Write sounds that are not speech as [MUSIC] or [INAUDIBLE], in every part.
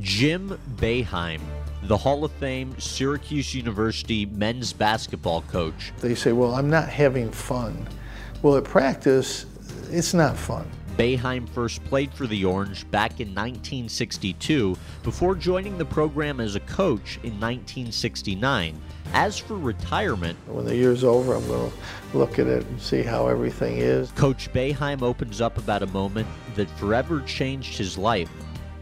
Jim Boeheim, the Hall of Fame Syracuse University men's basketball coach. They say, well, I'm not having fun. Well, at practice, it's not fun. Boeheim first played for the Orange back in 1962 before joining the program as a coach in 1969. As for retirement, when the year's over, I'm going to look at it and see how everything is. Coach Boeheim opens up about a moment that forever changed his life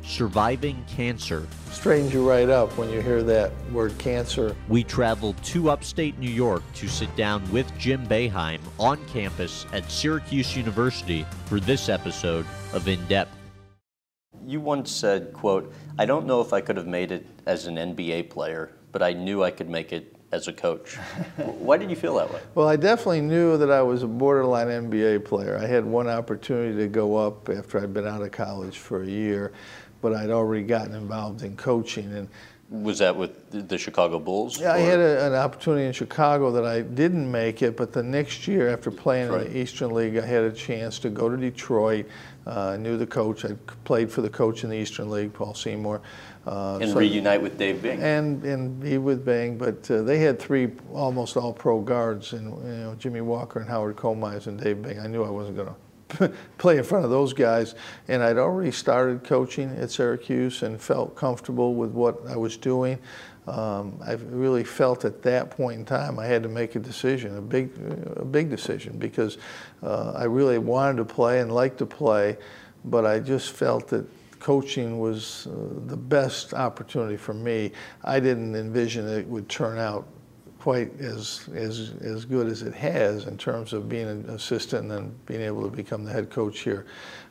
surviving cancer. Straightens you right up when you hear that word cancer. We traveled to upstate New York to sit down with Jim Boeheim on campus at Syracuse University for this episode of In Depth. You once said, quote, I don't know if I could have made it as an NBA player, but I knew I could make it as a coach. [LAUGHS] Why did you feel that way? Well, I definitely knew that I was a borderline NBA player. I had one opportunity to go up after I'd been out of college for a year but I'd already gotten involved in coaching. And was that with the Chicago Bulls? Yeah, or? I had a, an opportunity in Chicago that I didn't make it, but the next year, after playing in the Eastern League, I had a chance to go to Detroit. Uh, I knew the coach. I played for the coach in the Eastern League, Paul Seymour. Uh, and so, reunite with Dave Bing. And and be with Bing, but uh, they had three almost all pro guards, and you know Jimmy Walker and Howard Komives and Dave Bing. I knew I wasn't going to [LAUGHS] play in front of those guys. And I'd already started coaching at Syracuse and felt comfortable with what I was doing. Um, I really felt at that point in time I had to make a decision, a big, a big decision, because uh, I really wanted to play and liked to play, but I just felt that coaching was uh, the best opportunity for me. I didn't envision it would turn out quite as, as, as good as it has in terms of being an assistant and then being able to become the head coach here.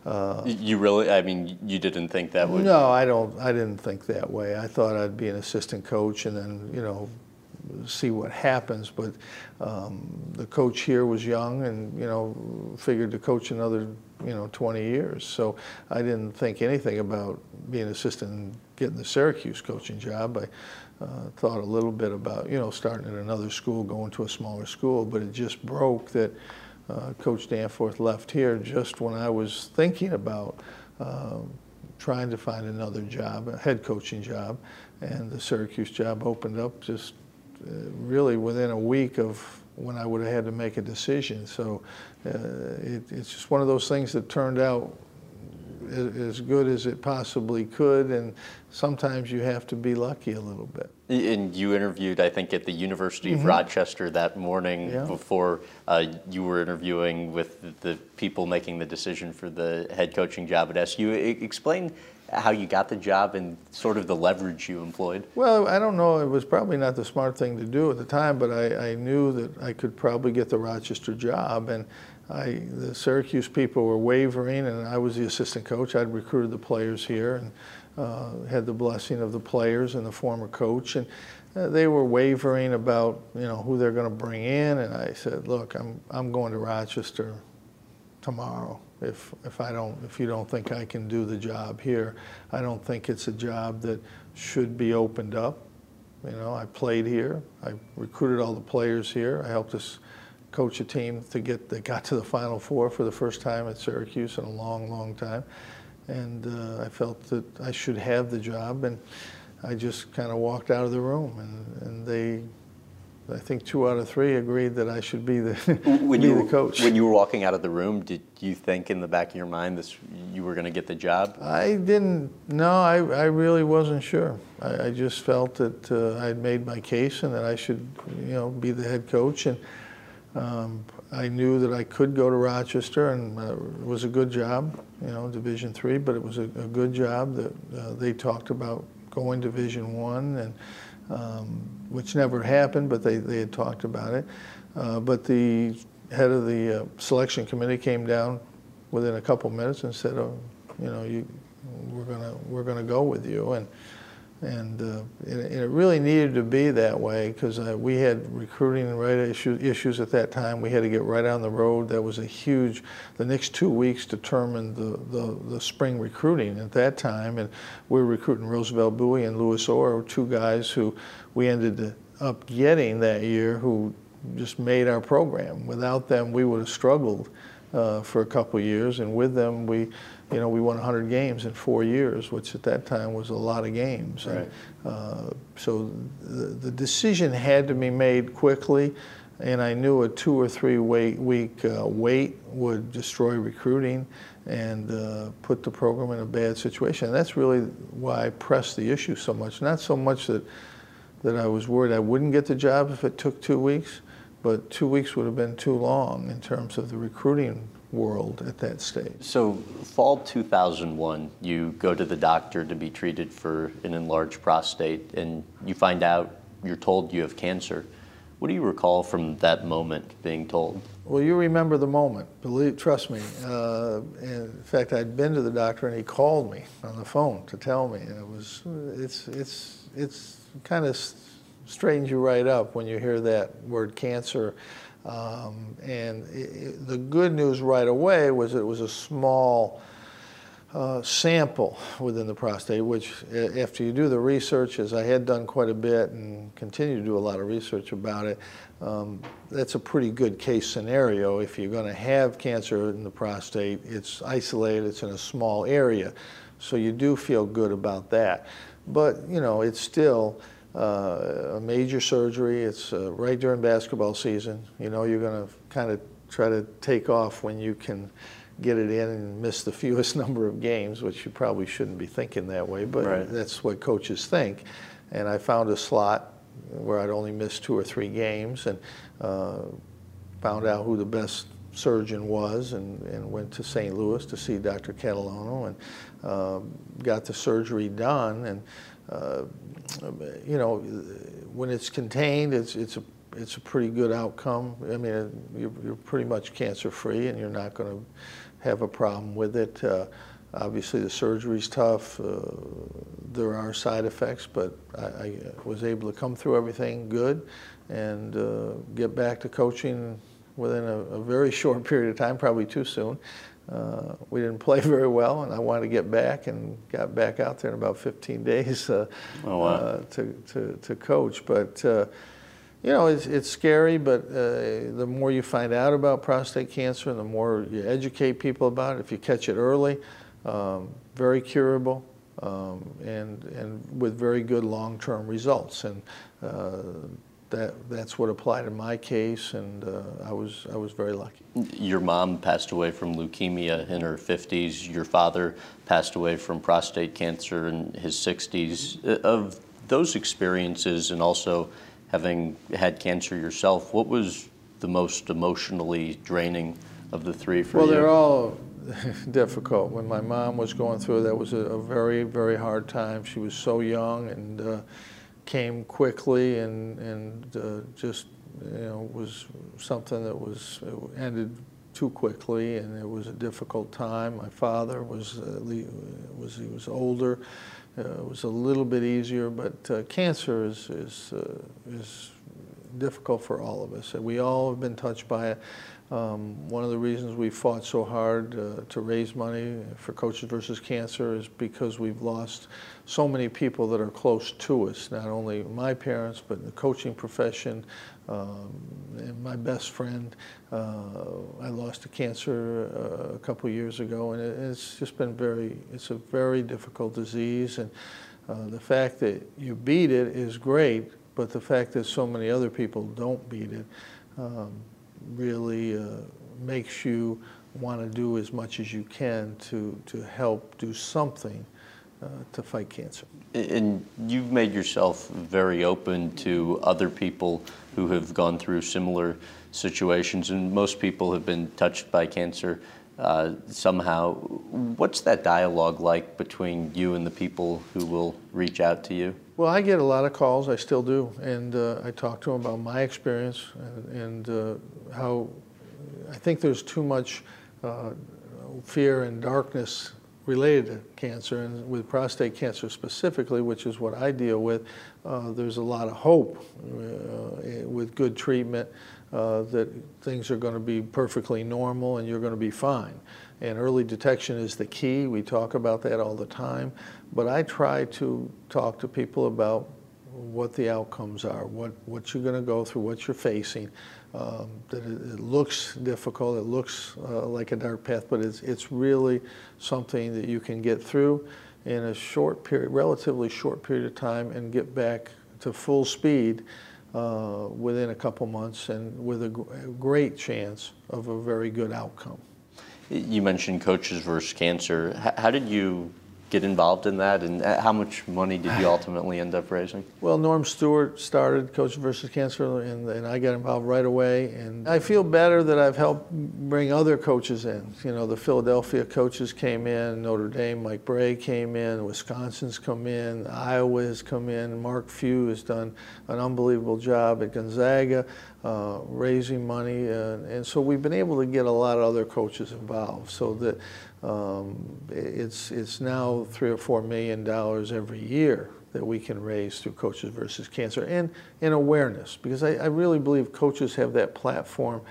Uh, you really, I mean, you didn't think that would? No, I don't, I didn't think that way. I thought I'd be an assistant coach and then, you know, see what happens. But um, the coach here was young and, you know, figured to coach another, you know, 20 years. So I didn't think anything about being an assistant and getting the Syracuse coaching job. I, uh, thought a little bit about, you know, starting at another school, going to a smaller school, but it just broke that uh, Coach Danforth left here just when I was thinking about uh, trying to find another job, a head coaching job, and the Syracuse job opened up just really within a week of when I would have had to make a decision. So uh, it, it's just one of those things that turned out as good as it possibly could, and sometimes you have to be lucky a little bit. And you interviewed, I think, at the University mm-hmm. of Rochester that morning yeah. before uh, you were interviewing with the people making the decision for the head coaching job at SU. Explain how you got the job and sort of the leverage you employed? Well, I don't know. It was probably not the smart thing to do at the time, but I, I knew that I could probably get the Rochester job. And I, the Syracuse people were wavering, and I was the assistant coach. I'd recruited the players here and uh, had the blessing of the players and the former coach, and uh, they were wavering about you know who they're going to bring in. And I said, look, I'm I'm going to Rochester tomorrow. If if I don't if you don't think I can do the job here, I don't think it's a job that should be opened up. You know, I played here. I recruited all the players here. I helped us coach a team to get that got to the Final Four for the first time at Syracuse in a long, long time, and uh, I felt that I should have the job, and I just kind of walked out of the room, and, and they. I think two out of three agreed that I should be the, [LAUGHS] when be you the coach. When you were walking out of the room, did you think in the back of your mind this you were going to get the job? I didn't. No, I, I really wasn't sure. I, I just felt that uh, I had made my case and that I should, you know, be the head coach. And um, I knew that I could go to Rochester, and uh, it was a good job, you know, Division three. But it was a, a good job that uh, they talked about going Division one, and um, which never happened, but they, they had talked about it. Uh, but the head of the uh, selection committee came down within a couple minutes and said, "Oh, you know, you, we're gonna we're gonna go with you." and and, uh, it really needed to be that way because uh, we had recruiting and right issue, issues at that time. We had to get right on the road. That was a huge. The next two weeks determined the, the, the spring recruiting at that time, and we were recruiting Roosevelt Bouie and Louis Orr, two guys who we ended up getting that year, who just made our program. Without them, we would have struggled uh, for a couple years, and with them we, you know, we won 100 games in four years, which at that time was a lot of games. Right. And, uh, so the, the decision had to be made quickly, and I knew a two or three wait, week uh, wait would destroy recruiting and uh, put the program in a bad situation. And that's really why I pressed the issue so much. Not so much that that I was worried I wouldn't get the job if it took two weeks, but two weeks would have been too long in terms of the recruiting world at that stage. So, fall 2001, you go to the doctor to be treated for an enlarged prostate, and you find out you're told you have cancer. What do you recall from that moment being told? Well, you remember the moment. Believe, trust me. Uh, in fact, I'd been to the doctor, and he called me on the phone to tell me. And it was, it's, it's, it's kind of straightens you right up when you hear that word cancer. Um, and it, it, the good news right away was it was a small uh, sample within the prostate, which after you do the research, as I had done quite a bit and continue to do a lot of research about it, um, that's a pretty good case scenario. If you're going to have cancer in the prostate, it's isolated, it's in a small area. So you do feel good about that. But, you know, it's still uh, a major surgery. It's uh, right during basketball season. You know, you're going to kind of try to take off when you can get it in and miss the [LAUGHS] fewest number of games, which you probably shouldn't be thinking that way, but right. that's what coaches think. And I found a slot where I'd only miss two or three games and uh, found out who the best surgeon was and, and went to St. Louis to see Dr. Catalona and uh, got the surgery done. And uh, you know, when it's contained, it's it's a it's a pretty good outcome. I mean, you're, you're pretty much cancer free, and you're not going to have a problem with it. Uh, obviously, the surgery's tough. Uh, there are side effects, but I, I, was able to come through everything good and uh, get back to coaching within a, a, very short period of time, probably too soon. Uh, we didn't play [LAUGHS] very well, and I wanted to get back and got back out there in about 15 days uh, oh, wow. uh, to, to, to, coach. But, uh, you know, it's, it's scary, but uh, the more you find out about prostate cancer and the more you educate people about it, if you catch it early, um, very curable. Um, and, and with very good long-term results. And uh, that that's what applied in my case, and uh, I was I was very lucky. Your mom passed away from leukemia in her 50s. Your father passed away from prostate cancer in his 60s. Uh, of those experiences, and also having had cancer yourself, what was the most emotionally draining of the three for well, you? Well, they're all [LAUGHS] difficult. When my mom was going through, that was a, a very very hard time. She was so young and. Uh, came quickly and, and uh, just, you know, was something that was ended too quickly and it was a difficult time. My father was, uh, was he was older. Uh, it was a little bit easier, but uh, cancer is, is, uh, is difficult for all of us. And we all have been touched by it. Um, one of the reasons we fought so hard uh, to raise money for Coaches versus Cancer is because we've lost so many people that are close to us, not only my parents, but in the coaching profession, um, and my best friend. Uh, I lost to cancer uh, a couple years ago, and it, it's just been very, it's a very difficult disease. And uh, the fact that you beat it is great, but the fact that so many other people don't beat it, um, really uh, makes you want to do as much as you can to, to help do something uh, to fight cancer. And you've made yourself very open to other people who have gone through similar situations, and most people have been touched by cancer uh, somehow. What's that dialogue like between you and the people who will reach out to you? Well, I get a lot of calls, I still do, and uh, I talk to them about my experience and, and uh, how I think there's too much uh, fear and darkness related to cancer, and with prostate cancer specifically, which is what I deal with, uh, there's a lot of hope with good treatment uh, that things are going to be perfectly normal and you're going to be fine. And early detection is the key. We talk about that all the time. But I try to talk to people about what the outcomes are, what, what you're going to go through, what you're facing. Um, that it, it, looks difficult, it looks uh, like a dark path, but it's, it's really something that you can get through in a short period, relatively short period of time and get back to full speed uh, within a couple months and with a, a great chance of a very good outcome. You mentioned coaches versus cancer. How did you get involved in that, and uh, how much money did you [SIGHS] ultimately end up raising? Well, Norm Stewart started Coach versus Cancer, and, and, I got involved right away. And I feel better that I've helped bring other coaches in. You know, the Philadelphia coaches came in, Notre Dame, Mike Brey came in, Wisconsin's come in, Iowa has come in, Mark Few has done an unbelievable job at Gonzaga. Uh, raising money, uh, and so we've been able to get a lot of other coaches involved, so that um, it's, it's now three or four million dollars every year that we can raise through Coaches versus Cancer and, and awareness because I, I really believe coaches have that platform.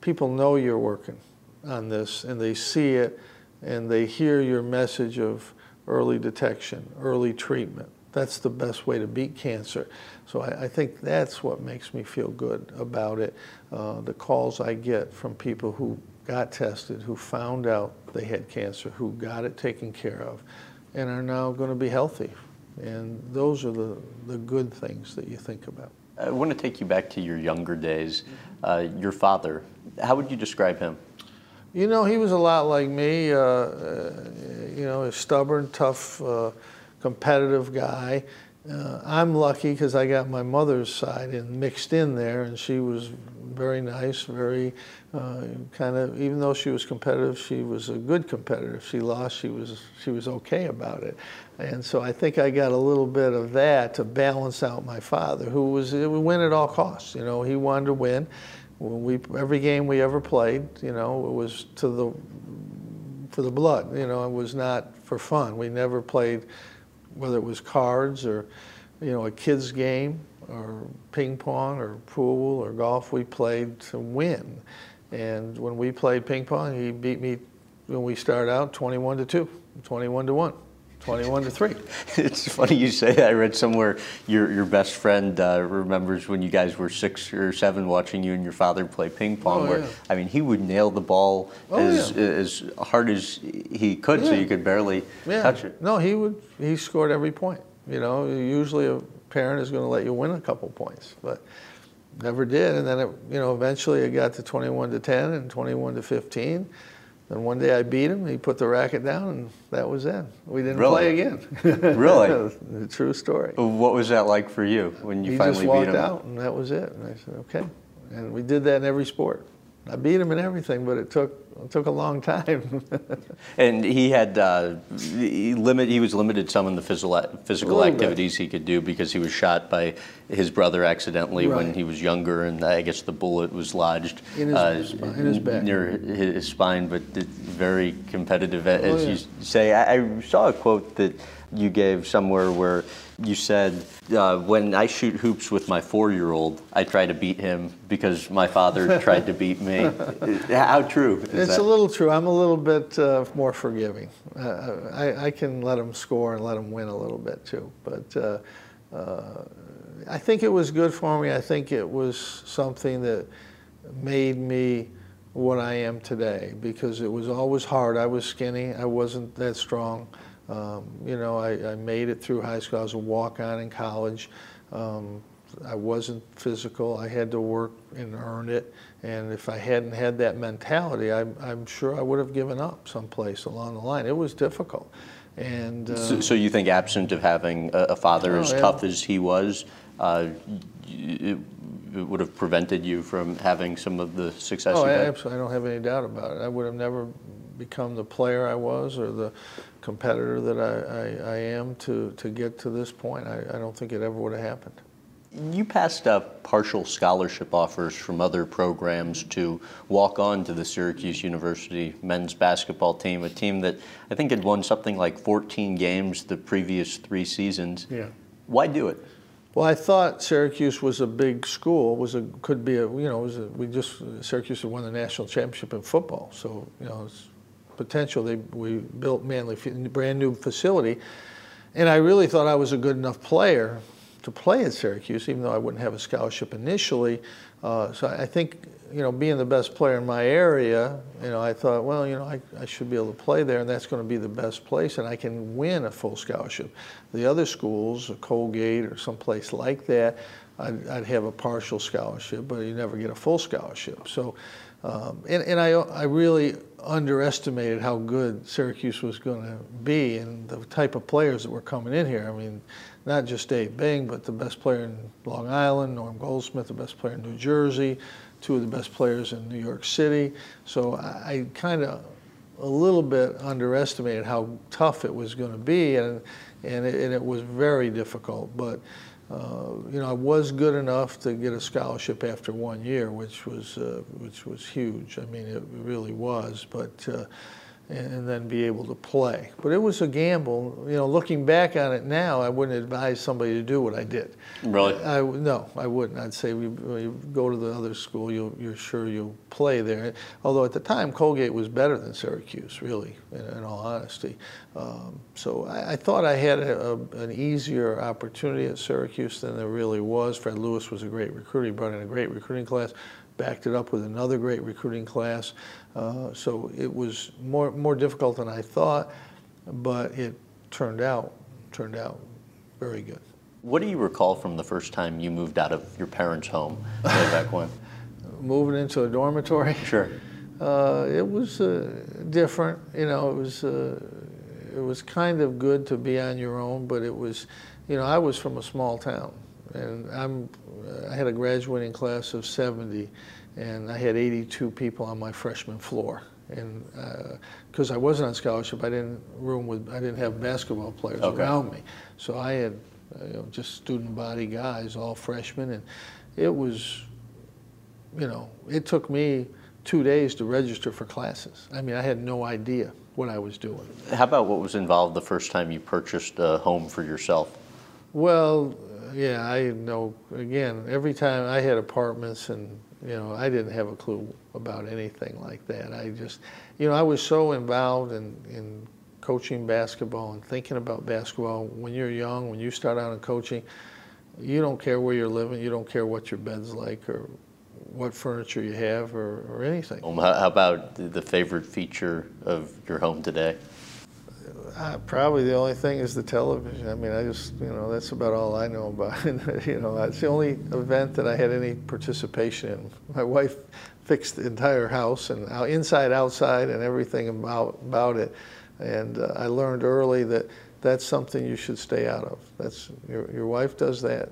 People know you're working on this and they see it and they hear your message of early detection, early treatment. That's the best way to beat cancer. So I, I think that's what makes me feel good about it. Uh, the calls I get from people who got tested, who found out they had cancer, who got it taken care of, and are now going to be healthy. And those are the, the good things that you think about. I want to take you back to your younger days. Uh, your father, how would you describe him? You know, he was a lot like me, uh, uh, you know, a stubborn, tough, uh, competitive guy. Uh, I'm lucky because I got my mother's side and mixed in there, and she was very nice, very uh, kind of. Even though she was competitive, she was a good competitor. If she lost, she was she was okay about it, and so I think I got a little bit of that to balance out my father, who was we win at all costs. You know, he wanted to win. When we every game we ever played, you know, it was to the for the blood. You know, it was not for fun. We never played whether it was cards or, you know, a kid's game or ping pong or pool or golf, we played to win. And when we played ping pong, he beat me when we started out 21 to 2, 21 to 1. 21 to 3. [LAUGHS] it's funny you say that. I read somewhere your, your best friend uh, remembers when you guys were six or seven watching you and your father play ping pong. Oh, where, yeah. I mean, he would nail the ball Oh, as, yeah. as hard as he could so you could barely Yeah. touch it. No, he would. He scored every point. You know, usually a parent is going to let you win a couple points, but never did. And then it, you know, eventually it got to 21 to 10 and 21 to 15. Then one day I beat him. He put the racket down, and that was it. We didn't Really? play again. [LAUGHS] Really? the [LAUGHS] true story. What was that like for you when you he finally just walked out, and that was it. And I said, okay. And we did that in every sport. I beat him in everything, but it took it took a long time. [LAUGHS] And he had uh, he limit. He was limited some in the physical physical little bit. activities he could do because he was shot by his brother accidentally when he was younger, and I guess the bullet was lodged In his- uh, in his back. near his, spine. But very competitive, as Oh, yeah. you say. I, I saw a quote that you gave somewhere where you said, uh, "When I shoot hoops with my four-year-old, I try to beat him because my father [LAUGHS] tried to beat me." How true is It's that? a little true. I'm a little bit uh, more forgiving. Uh, I, I can let him score and let him win a little bit too. But uh, uh, I think it was good for me. I think it was something that made me what I am today because it was always hard. I was skinny. I wasn't that strong. Um, you know, I, I made it through high school. I was a walk-on in college. Um, I wasn't physical. I had to work and earn it. And if I hadn't had that mentality, I'm, I'm sure I would have given up someplace along the line. It was difficult. And uh, So, so you think absent of having a, a father Oh, as yeah. tough as he was, uh, it, it would have prevented you from having some of the success oh, you I, had? absolutely, I don't have any doubt about it. I would have never become the player I was or the competitor that I, I, I am to, to get to this point. I, I don't think it ever would have happened. You passed up partial scholarship offers from other programs to walk on to the Syracuse University men's basketball team, a team that I think had won something like 14 games the previous three seasons. Yeah. Why do it? Well, I thought Syracuse was a big school. Was a could be a you know was a, we just Syracuse had won the national championship in football, so you know it's potential. They we built Manley, f- brand new facility, and I really thought I was a good enough player to play at Syracuse, even though I wouldn't have a scholarship initially. Uh, so I think, you know, being the best player in my area, you know, I thought, well, you know, I, I should be able to play there, and that's going to be the best place, and I can win a full scholarship. The other schools, Colgate or someplace like that, I'd, I'd have a partial scholarship, but you never get a full scholarship. So, um, and, and I, I really underestimated how good Syracuse was going to be and the type of players that were coming in here. I mean, not just Dave Bing, but the best player in Long Island, Norm Goldsmith, the best player in New Jersey, two of the best players in New York City. So I, I kind of a little bit underestimated how tough it was going to be, and and it, and it was very difficult. But uh, you know, I was good enough to get a scholarship after one year, which was uh, which was huge. I mean, it really was. But uh, and then be able to play. But it was a gamble. You know, looking back on it now, I wouldn't advise somebody to do what I did. Really? I, no, I wouldn't. I'd say we, you go to the other school, you are sure you'll play there. Although at the time, Colgate was better than Syracuse, really, in, in all honesty. Um, so I, I, thought I had a, a, an easier opportunity at Syracuse than there really was. Fred Lewis was a great recruiter. He brought in a great recruiting class backed it up with another great recruiting class. Uh, so it was more more difficult than I thought, but it turned out turned out very good. What do you recall from the first time you moved out of your parents' home way back when? [LAUGHS] Moving into a dormitory. [LAUGHS] Sure. Uh, it was uh, different. You know, it was uh, it was kind of good to be on your own, but it was, you know, I was from a small town, and I'm I had a graduating class of 70, and I had 82 people on my freshman floor. And because uh, I wasn't on scholarship, I didn't room with I didn't have basketball players okay. around me, so I had uh, you know, just student body guys, all freshmen, and it was, you know, it took me two days to register for classes. I mean, I had no idea what I was doing. How about what was involved the first time you purchased a home for yourself? Well, yeah, I know. Again, every time I had apartments, and you know, I didn't have a clue about anything like that. I just, you know, I was so involved in in coaching basketball and thinking about basketball. When you're young, when you start out in coaching, you don't care where you're living. You don't care what your bed's like or what furniture you have or, or anything. Um, how about the favorite feature of your home today? Uh, probably the only thing is the television. I mean, I just, you know, that's about all I know about [LAUGHS] you know, it's the only event that I had any participation in. My wife fixed the entire house and inside, outside, and everything about, about it. And uh, I learned early that that's something you should stay out of. That's your, your wife does that.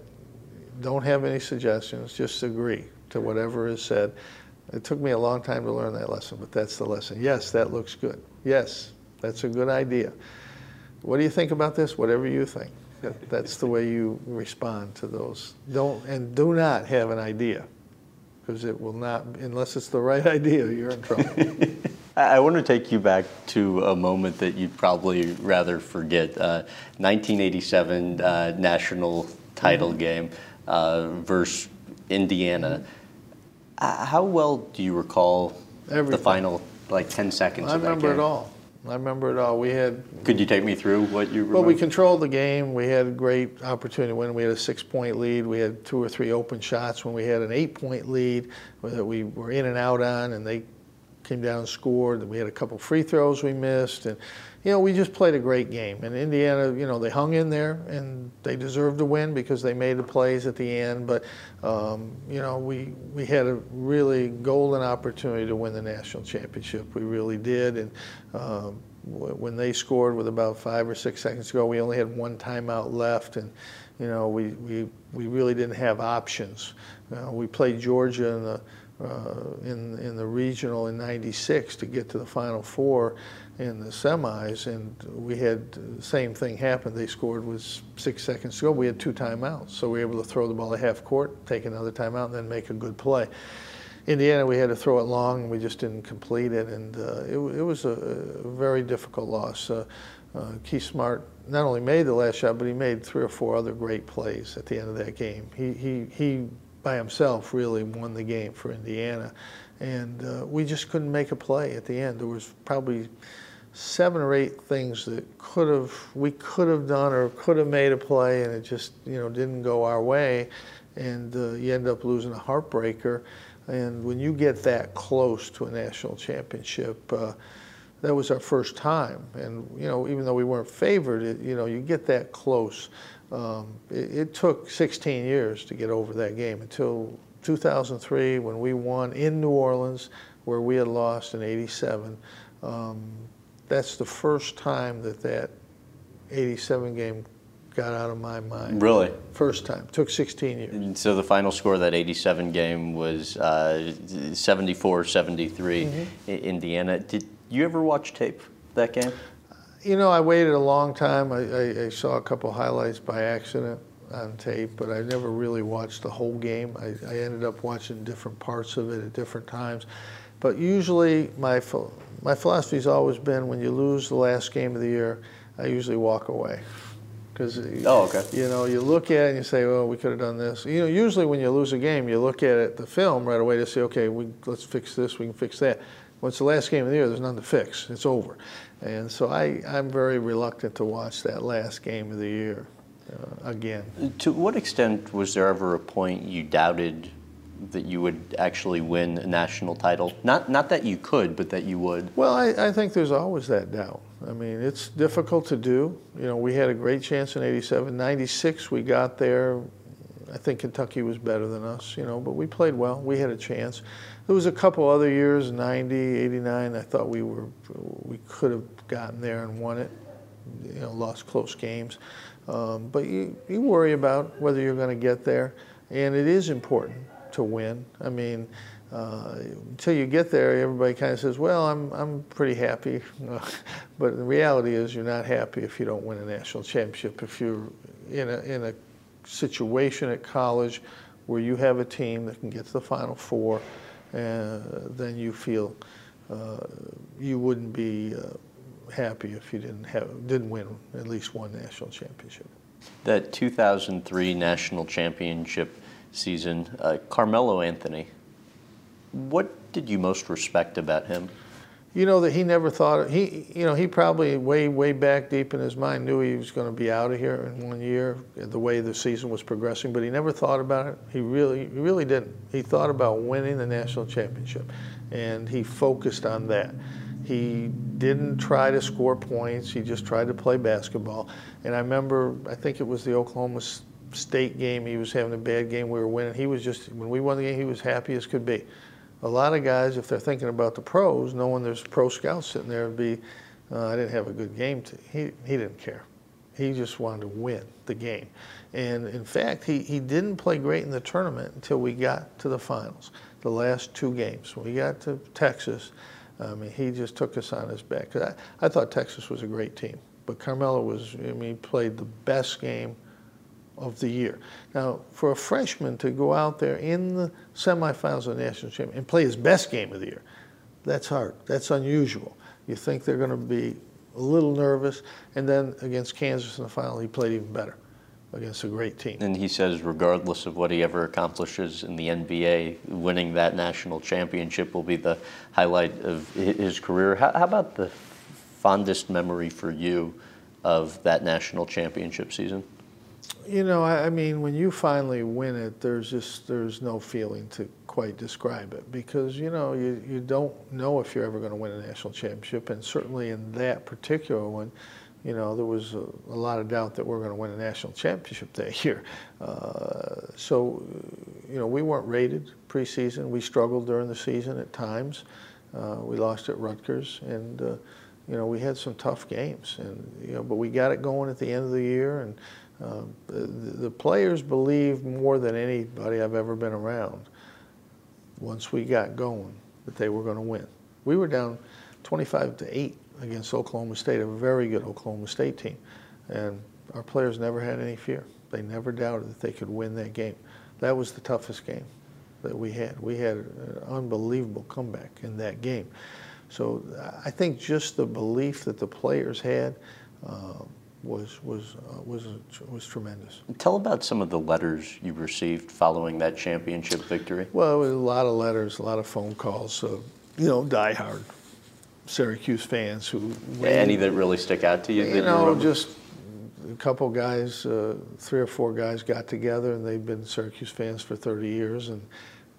Don't have any suggestions, just agree to whatever is said. It took me a long time to learn that lesson, but that's the lesson. Yes, that looks good. Yes, that's a good idea. What do you think about this? Whatever you think. That's the way you respond to those. Don't and do not have an idea, because it will not. Unless it's the right [LAUGHS] idea, you're in trouble. [LAUGHS] I want to take you back to a moment that you'd probably rather forget. Uh, 1987 uh, national title mm-hmm. game uh, versus Indiana. Mm-hmm. how well do you recall Everything. the final like 10 seconds? I remember it all. I remember it all. We had. Could you take me through what you remember? Well, we controlled the game. We had a great opportunity when we had a six-point lead. We had two or three open shots when we had an eight-point lead that we were in and out on, and they came down and scored. We had a couple free throws we missed, and you know we just played a great game. And Indiana, you know, they hung in there and they deserved to win because they made the plays at the end. But um, you know we we had a really golden opportunity to win the national championship. We really did, and. Um, when they scored with about five or six seconds to go, we only had one timeout left, and you know we we, we really didn't have options. Uh, we played Georgia in the in, in the regional in 96 to get to the Final Four in the semis, and we had the same thing happen. They scored with six seconds to go. We had two timeouts, so we were able to throw the ball at half court, take another timeout, and then make a good play. Indiana, we had to throw it long, and we just didn't complete it, and uh, it, it, was a, a, very difficult loss. Uh, uh, Keith Smart not only made the last shot, but he made three or four other great plays at the end of that game. He, he, he by himself really won the game for Indiana. And uh, we just couldn't make a play at the end. There was probably seven or eight things that could have we could have done or could have made a play, and it just you know didn't go our way, and uh, you end up losing a heartbreaker. And when you get that close to a national championship, uh, that was our first time. And you know, even though we weren't favored, it, you know, you get that close. Um, it, it, took 16 years to get over that game until 2003 when we won in New Orleans, where we had lost in '87. Um, that's the first time that that 87 game got out of my mind. Really? First time. Took 16 years. And so the final score of that 87 game was uh, 74 73 mm-hmm. Indiana. Did you ever watch tape that game? You know, I waited a long time. I, I, I saw a couple highlights by accident on tape, but I never really watched the whole game. I, I ended up watching different parts of it at different times. But usually, my, my philosophy has always been when you lose the last game of the year, I usually walk away because oh, okay. you know you look at it and you say, "Well, we could have done this." You know, usually when you lose a game, you look at it, the film right away to say, "Okay, we let's fix this. We can fix that." When it's the last game of the year, there's nothing to fix. It's over, and so I I'm very reluctant to watch that last game of the year uh, again. To what extent was there ever a point you doubted that you would actually win a national title? Not not that you could, but that you would. Well, I, I think there's always that doubt. I mean, it's difficult to do. You know, we had a great chance in 87. 96, we got there. I think Kentucky was better than us, you know, but we played well. We had a chance. There was a couple other years, 90, 89, I thought we were we could have gotten there and won it. You know, lost close games. Um, but you, you worry about whether you're going to get there, and it is important to win. I mean, uh, until you get there, everybody kind of says, "Well, I'm I'm pretty happy," [LAUGHS] but the reality is you're not happy if you don't win a national championship. If you're in a in a situation at college where you have a team that can get to the Final Four, and then you feel uh, you wouldn't be uh, happy if you didn't have didn't win at least one national championship. That 2003 national championship season, uh, Carmelo Anthony what did you most respect about him? You know that he never thought he. You know he probably way way back deep in his mind knew he was going to be out of here in one year. The way the season was progressing, but he never thought about it. He really he really didn't. He thought about winning the national championship, and he focused on that. He didn't try to score points. He just tried to play basketball. And I remember, I think it was the Oklahoma State game. He was having a bad game. We were winning. He was just when we won the game, he was happy as could be a lot of guys, if they're thinking about the pros, knowing there's pro scouts sitting there, would be, uh, I didn't have a good game. To, he, he didn't care. He just wanted to win the game. And in fact, he, he didn't play great in the tournament until we got to the finals, the last two games. When we got to Texas, I mean, he just took us on his back. I, I thought Texas was a great team, but Carmelo was, I mean, he played the best game of the year. Now, for a freshman to go out there in the semifinals of the national championship and play his best game of the year, that's hard. That's unusual. You think they're going to be a little nervous, and then against Kansas in the final, he played even better against a great team. And he says, regardless of what he ever accomplishes in the NBA, winning that national championship will be the highlight of his career. How, how about the fondest memory for you of that national championship season? You know, I, I mean, when you finally win it, there's just there's no feeling to quite describe it because you know you, you don't know if you're ever going to win a national championship, and certainly in that particular one, you know, there was a, a lot of doubt that we are going to win a national championship that [LAUGHS] year. Uh, so, you know, we weren't rated preseason. We struggled during the season at times. Uh, we lost at Rutgers, and uh, you know, we had some tough games, and you know, but we got it going at the end of the year, and uh, the, the, players believed more than anybody I've ever been around once we got going that they were going to win. We were down 25 to 8 against Oklahoma State, a very good Oklahoma State team. And our players never had any fear. They never doubted that they could win that game. That was the toughest game that we had. We had an unbelievable comeback in that game. So I think just the belief that the players had, uh, was was uh, was was tremendous. Tell about some of the letters you received following that championship victory. Well, a lot of letters, a lot of phone calls. Uh, you know, die hard Syracuse fans who. Any that really stick out to you? You know, you just a couple guys, uh, three or four guys got together, and they've been Syracuse fans for 30 years, and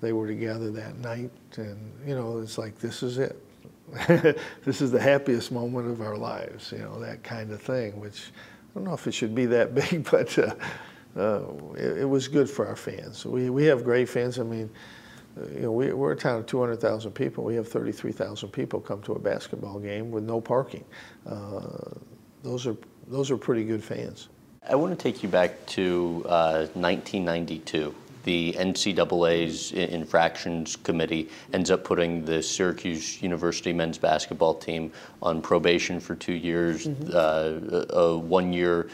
they were together that night, and you know, it's like this is it. [LAUGHS] this is the happiest moment of our lives, you know, that kind of thing. Which I don't know if it should be that [LAUGHS] big, but uh, uh, it, it, was good for our fans. We we have great fans. I mean. Uh, you know, we, are a town of 200,000 people. We have 33,000 people come to a basketball game with no parking. Uh, those are those are pretty good fans. I want to take you back to uh, 1992. The NCAA's infractions committee ends up putting the Syracuse University men's basketball team on probation for two years. Mm-hmm. Uh, a one-year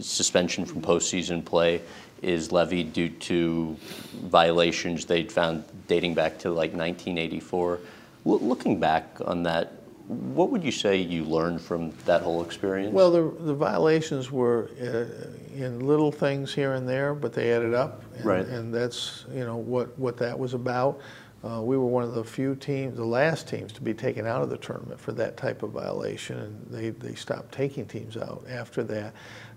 suspension from postseason play is levied due to violations they'd found dating back to like 1984. L- looking back on that, what would you say you learned from that whole experience? Well, the, the violations were uh, in little things here and there, but they added up. And, right. And that's, you know, what, what that was about. Uh, we were one of the few teams, the last teams to be taken out of the tournament for that type of violation, and they, they stopped taking teams out after that.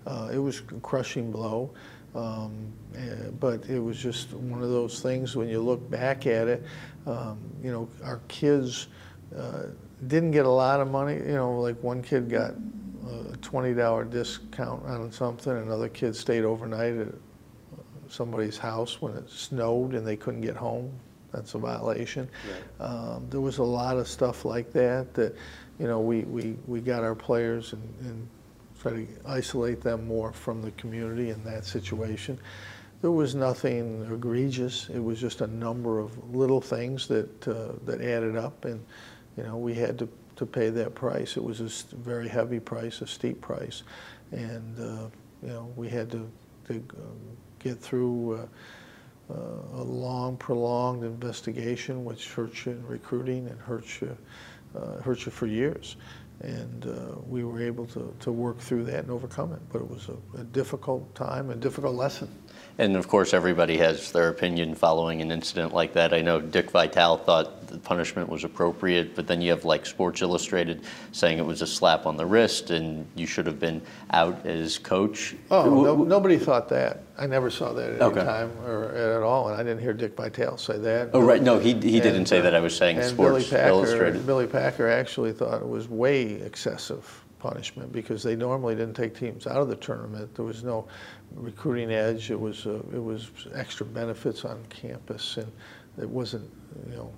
Uh, it was a crushing blow, um, uh, but it was just one of those things when you look back at it, um, you know, our kids uh, didn't get a lot of money. You know, like one kid got a $20 discount on something, another kid stayed overnight at somebody's house when it snowed and they couldn't get home. That's a violation. Right. Um, there was a lot of stuff like that that, you know, we, we, we got our players and, and try to isolate them more from the community in that situation. There was nothing egregious. It was just a number of little things that uh, that added up, and you know, we had to, to pay that price. It was a very heavy price, a steep price, and uh, you know, we had to, to um, get through uh, uh, a long, prolonged investigation, which hurts you in recruiting and hurts you, uh, hurts you for years. And uh, we were able to, to work through that and overcome it. But it was a, a difficult time, a difficult lesson. And of course, everybody has their opinion following an incident like that. I know Dick Vitale thought the punishment was appropriate, but then you have like Sports Illustrated saying it was a slap on the wrist and you should have been out as coach. Oh, no, nobody thought that. I never saw that at okay. any time or at all, and I didn't hear Dick Vitale say that. Oh, right. No, he, he and, didn't say that. I was saying Sports Billy Packer, Illustrated. Billy Packer actually thought it was way excessive punishment because they normally didn't take teams out of the tournament. There was no recruiting edge. It was uh, it was extra benefits on campus, and it wasn't you know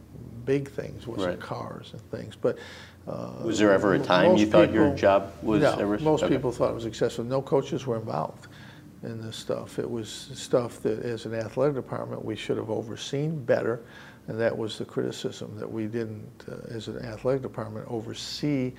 big things. It wasn't right. cars and things. But uh, was there ever a time you thought your job was? No, ever, most okay. people thought it was excessive. No coaches were involved in this stuff. It was stuff that, as an athletic department, we should have overseen better. And that was the criticism that we didn't, uh, as an athletic department, oversee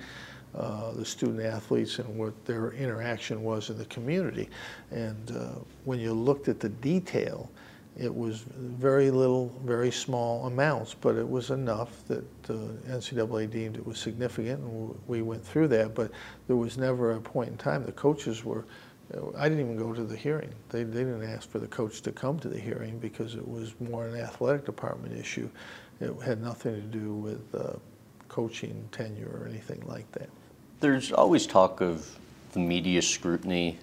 uh, the student athletes and what their interaction was in the community. And uh, when you looked at the detail, it was very little, very small amounts, but it was enough that uh, NCAA deemed it was significant, and we went through that. But there was never a point in time the coaches were. I didn't even go to the hearing. They, they didn't ask for the coach to come to the hearing because it was more an athletic department issue. It had nothing to do with uh, coaching tenure or anything like that. There's always talk of the media scrutiny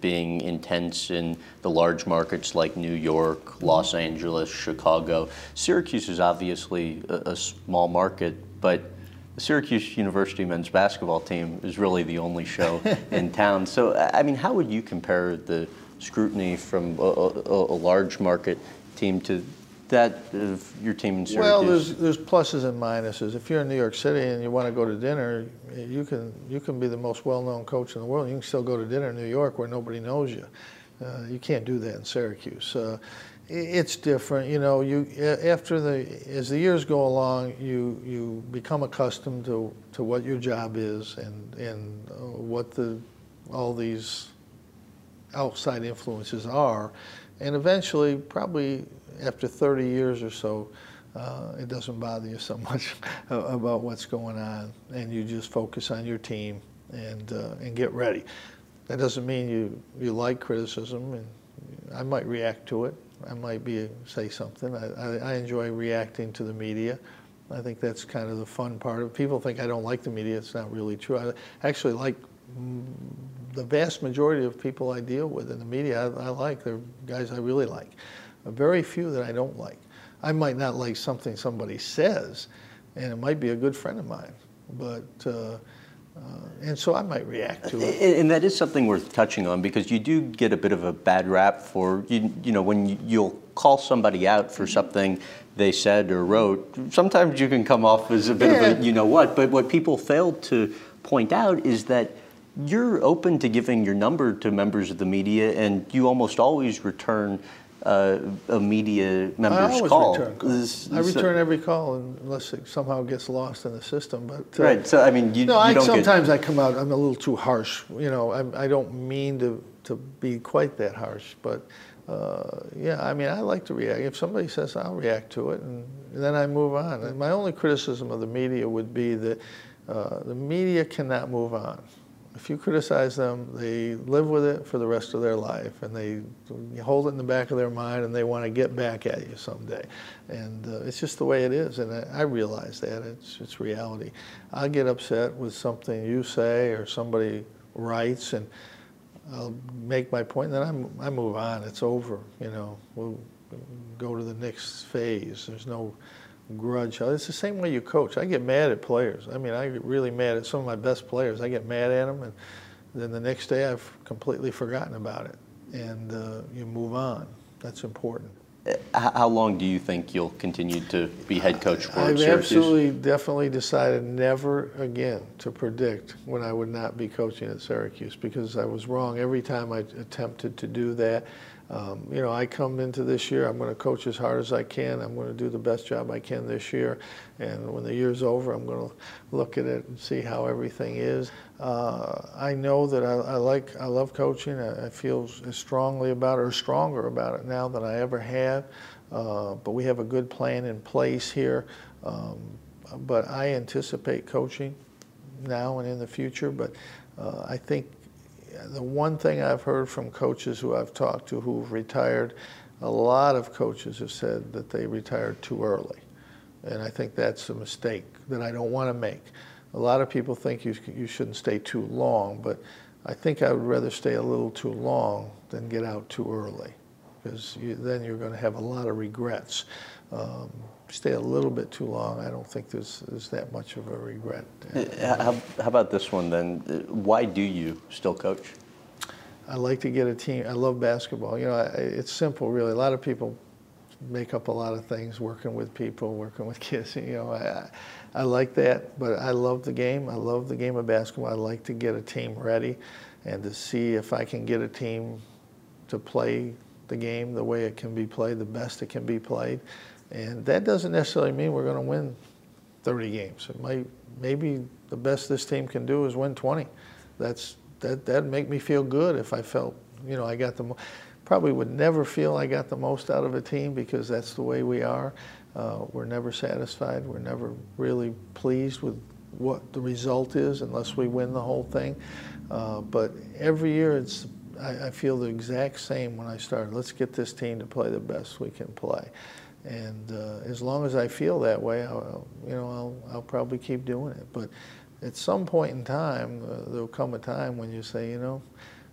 being intense in the large markets like New York, Los Angeles, Chicago. Syracuse is obviously a, a small market, but the Syracuse University men's basketball team is really the only show [LAUGHS] in town. So, I mean, how would you compare the scrutiny from a, a, a large market team to that of your team in Syracuse? Well, there's there's pluses and minuses. If you're in New York City and you want to go to dinner, you can you can be the most well-known coach in the world. You can still go to dinner in New York where nobody knows you. Uh, you can't do that in Syracuse. Uh, it's different, you know. You after the as the years go along, you you become accustomed to, to what your job is and and uh, what the all these outside influences are, and eventually, probably after 30 years or so, uh, it doesn't bother you so [LAUGHS] much about what's going on, and you just focus on your team and uh, and get ready. That doesn't mean you you like criticism, and I might react to it. I might be say something. I, I, I enjoy reacting to the media. I think that's kind of the fun part of People think I don't like the media. It's not really true. I actually like the vast majority of people I deal with in the media. I, I like. They're guys I really like. Very few that I don't like. I might not like something somebody says, and it might be a good friend of mine, but. Uh, uh, and so I might react to it. And that is something worth touching on because you do get a bit of a bad rap for, you, you know, when you'll call somebody out for something they said or wrote, sometimes you can come off as a bit yeah. of a you know what. But what people fail to point out is that you're open to giving your number to members of the media, and you almost always return uh, a media member's I call. Return calls. I return every call unless it somehow gets lost in the system. But uh, right, so I mean, you, no, you I, sometimes get... I come out. I'm a little too harsh. You know, I, I don't mean to to be quite that harsh, but. Uh, yeah, I mean, I like to react. If somebody says, I'll react to it, and, and then I move on. And my only criticism of the media would be that uh, the media cannot move on if you criticize them, they live with it for the rest of their life, and they hold it in the back of their mind, and they want to get back at you someday. And uh, it's just the way it is, and I, I realize that it's it's reality. I get upset with something you say or somebody writes, and I'll make my point, and then I'm, I move on. It's over. You know, we'll go to the next phase. There's no grudge. It's the same way you coach. I get mad at players. I mean, I get really mad at some of my best players. I get mad at them, and then the next day I've completely forgotten about it, and uh, you move on. That's important. How long do you think you'll continue to be head coach for I've Syracuse? absolutely, definitely decided never again to predict when I would not be coaching at Syracuse because I was wrong every time I attempted to do that. Um, you know, I come into this year, I'm going to coach as hard as I can. I'm going to do the best job I can this year. And when the year's over, I'm going to look at it and see how everything is. Uh, I know that I, I, like, I love coaching. I, I, feel as strongly about it or stronger about it now than I ever have. Uh, but we have a good plan in place here. Um, but I anticipate coaching now and in the future. But uh, I think the one thing I've heard from coaches who I've talked to who've retired, a lot of coaches have said that they retired too early. And I think that's a mistake that I don't want to make. A lot of people think you, you shouldn't stay too long, but I think I would rather stay a little too long than get out too early because you, then you're going to have a lot of regrets. Um, stay a little bit too long, I don't think there's, there's that much of a regret. Uh, how, how about this one then? Uh, why do you still coach? I like to get a team. I love basketball. You know, I, it's simple, really. A lot of people make up a lot of things, working with people, working with [LAUGHS] kids. You know, I, I like that, but I love the game. I love the game of basketball. I like to get a team ready and to see if I can get a team to play the game the way it can be played, the best it can be played. And that doesn't necessarily mean we're going to win 30 games. It might, maybe the best this team can do is win 20. That's, that, that'd make me feel good if I felt, you know, I got the, probably would never feel I got the most out of a team because that's the way we are. Uh, we're never satisfied. We're never really pleased with what the result is unless we win the whole thing. Uh, but every year it's, I, I feel the exact same when I started. Let's get this team to play the best we can play. And uh, as long as I feel that way, I'll, you know, I'll, I'll probably keep doing it. But at some point in time, uh, there'll come a time when you say, you know,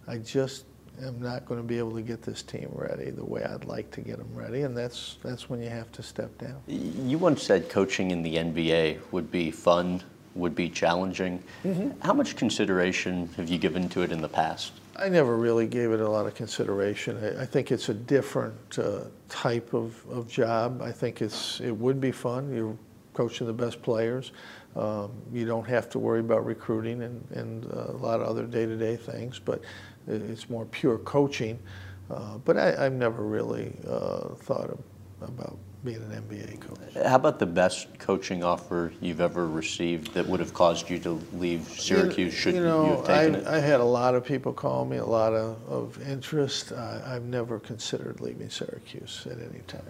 I just am not going to be able to get this team ready the way I'd like to get them ready, and that's that's when you have to step down. You once said coaching in the NBA would be fun, would be challenging. Mm-hmm. How much consideration have you given to it in the past? I never really gave it a lot of consideration. I, I think it's a different uh, type of, of job. I think it's it would be fun. You're coaching the best players. Um, you don't have to worry about recruiting and, and uh, a lot of other day-to-day things, but it's more pure coaching. Uh, but I, have never really uh, thought of, about being an NBA coach. How about the best coaching offer you've ever received that would have caused you to leave Syracuse? Should you, know, you have taken I, it? I had a lot of people call me, a lot of, of interest. I've never considered leaving Syracuse at any time.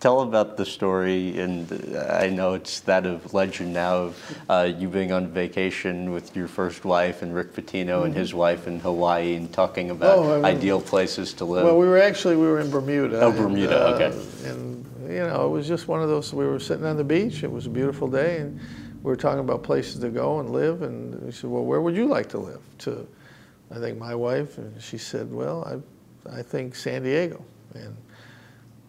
Tell about the story, and I know it's that of legend now of uh, you being on vacation with your first wife and Rick Pitino mm-hmm. and his wife in Hawaii and talking about oh, ideal places to live. Well, we were actually we were in Bermuda. Oh, Bermuda, and, uh, okay. And you know, it was just one of those. We were sitting on the beach. It was a beautiful day, and we were talking about places to go and live. And we said, "Well, where would you like to live?" To, I think my wife, and she said, "Well, I, I think San Diego," and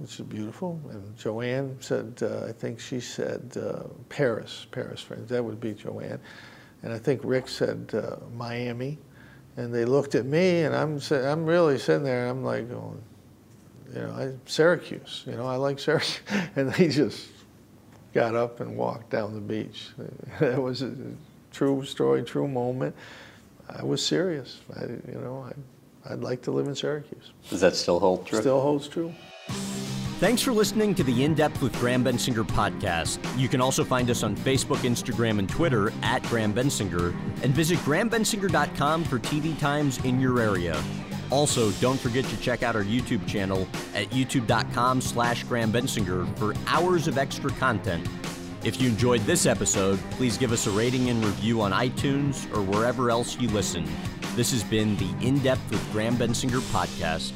which is beautiful. And Joanne said, uh, I think she said uh, Paris, Paris, France. That would be Joanne. And I think Rick said uh, Miami. And they looked at me, and I'm I'm really sitting there, and I'm like going, you know, I, Syracuse. You know, I like Syracuse. [LAUGHS] And they just got up and walked down the beach. [LAUGHS] That was a true story, true moment. I was serious. I, you know, I, I'd like to live in Syracuse. Does that still hold true? Still holds true. Thanks for listening to the In Depth with Graham Bensinger podcast. You can also find us on Facebook, Instagram, and Twitter at Graham Bensinger, and visit grahambensinger.com for TV times in your area. Also, don't forget to check out our YouTube channel at youtube.com slash Graham Bensinger for hours of extra content. If you enjoyed this episode, please give us a rating and review on iTunes or wherever else you listen. This has been the In Depth with Graham Bensinger podcast.